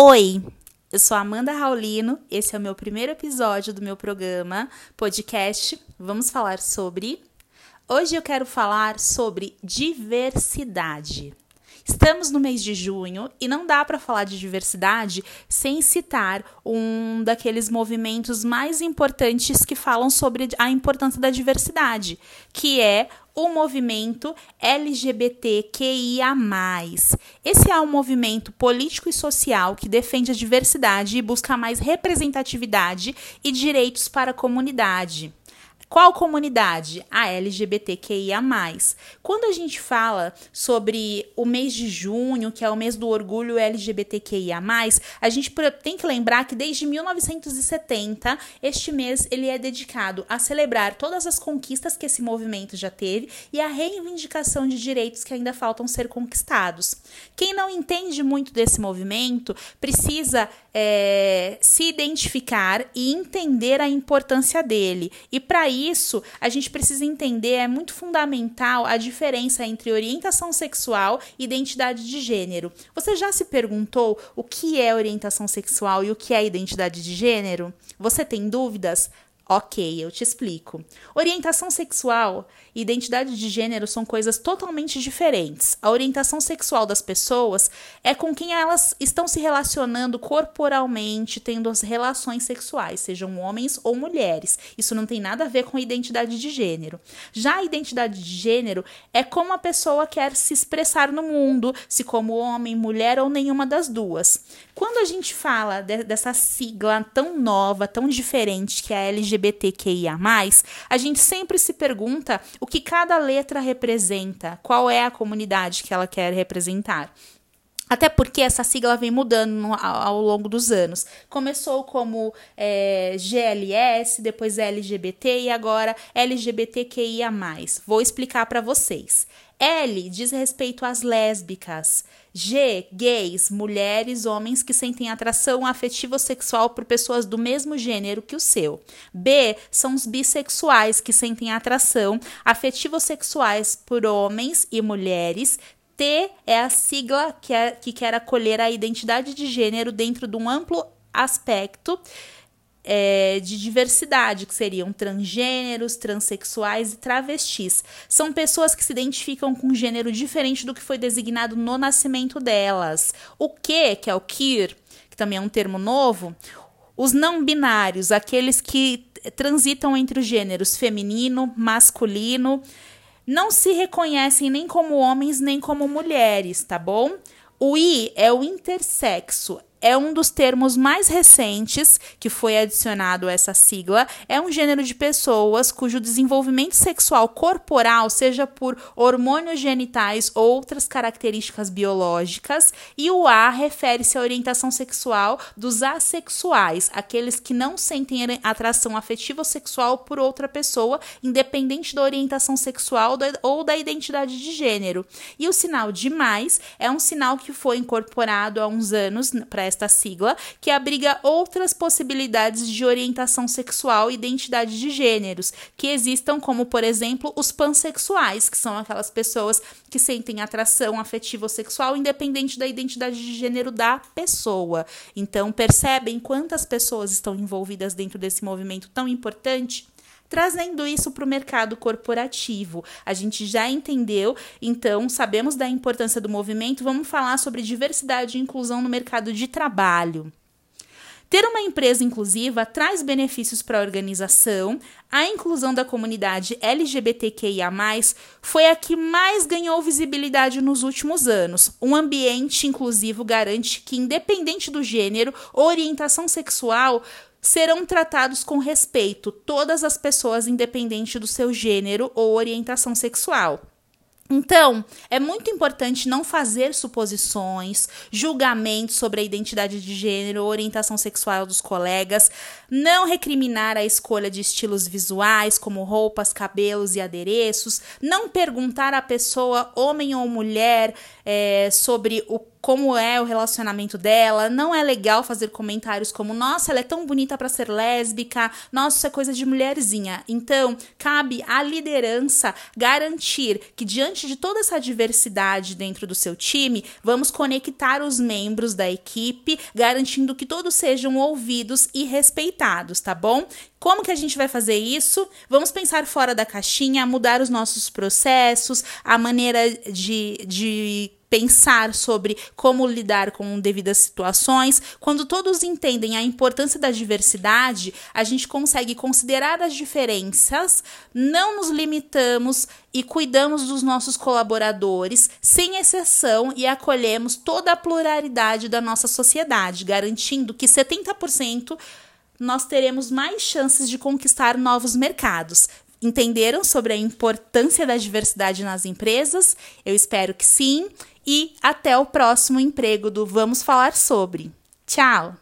Oi, eu sou Amanda Raulino, esse é o meu primeiro episódio do meu programa podcast. Vamos falar sobre. Hoje eu quero falar sobre diversidade. Estamos no mês de junho e não dá para falar de diversidade sem citar um daqueles movimentos mais importantes que falam sobre a importância da diversidade, que é o movimento LGBTQIA. Esse é um movimento político e social que defende a diversidade e busca mais representatividade e direitos para a comunidade. Qual comunidade? A LGBTQIA. Quando a gente fala sobre o mês de junho, que é o mês do orgulho LGBTQIA, a gente tem que lembrar que desde 1970 este mês ele é dedicado a celebrar todas as conquistas que esse movimento já teve e a reivindicação de direitos que ainda faltam ser conquistados. Quem não entende muito desse movimento precisa é, se identificar e entender a importância dele. E para isso, a gente precisa entender, é muito fundamental a diferença entre orientação sexual e identidade de gênero. Você já se perguntou o que é orientação sexual e o que é identidade de gênero? Você tem dúvidas? Ok, eu te explico. Orientação sexual e identidade de gênero são coisas totalmente diferentes. A orientação sexual das pessoas é com quem elas estão se relacionando corporalmente, tendo as relações sexuais, sejam homens ou mulheres. Isso não tem nada a ver com a identidade de gênero. Já a identidade de gênero é como a pessoa quer se expressar no mundo, se como homem, mulher ou nenhuma das duas. Quando a gente fala de, dessa sigla tão nova, tão diferente que é a LGBTQIA, a gente sempre se pergunta o que cada letra representa, qual é a comunidade que ela quer representar. Até porque essa sigla vem mudando ao, longo dos anos. Começou como é, GLS, depois LGBT e agora LGBTQIA. Vou explicar para vocês. L diz respeito às lésbicas. G, gays, mulheres, homens que sentem atração afetiva ou sexual por pessoas do mesmo gênero que o seu. B, são os bissexuais que sentem atração afetiva ou sexuais por homens e mulheres. T é a sigla que, é, que quer acolher a identidade de gênero dentro de um amplo aspecto é, de diversidade, que seriam transgêneros, transexuais e travestis. São pessoas que se identificam com um gênero diferente do que foi designado no nascimento delas. O que, que é o queer, que também é um termo novo, os não binários, aqueles que transitam entre os gêneros feminino, masculino, não se reconhecem nem como homens nem como mulheres, tá bom? O I é o intersexo, é um dos termos mais recentes que foi adicionado a essa sigla. É um gênero de pessoas cujo desenvolvimento sexual corporal, seja por hormônios genitais ou outras características biológicas, e o A refere-se à orientação sexual dos assexuais, aqueles que não sentem atração afetiva ou sexual por outra pessoa, independente da orientação sexual ou da identidade de gênero. E o sinal de mais é um sinal que foi incorporado há uns anos para esta sigla, que abriga outras possibilidades de orientação sexual e identidade de gêneros, que existam, como por exemplo os pansexuais, que são aquelas pessoas que sentem atração afetiva ou sexual independente da identidade de gênero da pessoa. Então, percebem quantas pessoas estão envolvidas dentro desse movimento tão importante? Trazendo isso para o mercado corporativo. A gente já entendeu, então sabemos da importância do movimento, vamos falar sobre diversidade e inclusão no mercado de trabalho. Ter uma empresa inclusiva traz benefícios para a organização. A inclusão da comunidade LGBTQIA, foi a que mais ganhou visibilidade nos últimos anos. Um ambiente inclusivo garante que, independente do gênero ou orientação sexual, serão tratados com respeito todas as pessoas, independente do seu gênero ou orientação sexual. Então, é muito importante não fazer suposições, julgamentos sobre a identidade de gênero ou orientação sexual dos colegas, não recriminar a escolha de estilos visuais, como roupas, cabelos e adereços, não perguntar à pessoa, homem ou mulher, é, sobre o como é o relacionamento dela. Não é legal fazer comentários como: nossa, ela é tão bonita para ser lésbica, nossa, isso é coisa de mulherzinha. Então, cabe à liderança garantir que, diante de toda essa diversidade dentro do seu time, vamos conectar os membros da equipe, garantindo que todos sejam ouvidos e respeitados, tá bom? Como que a gente vai fazer isso? Vamos pensar fora da caixinha, mudar os nossos processos, a maneira de, de pensar sobre como lidar com devidas situações. Quando todos entendem a importância da diversidade, a gente consegue considerar as diferenças, não nos limitamos e cuidamos dos nossos colaboradores, sem exceção, e acolhemos toda a pluralidade da nossa sociedade, garantindo que 70% nós teremos mais chances de conquistar novos mercados. Entenderam sobre a importância da diversidade nas empresas? Eu espero que sim. E até o próximo emprego do Vamos Falar Sobre. Tchau!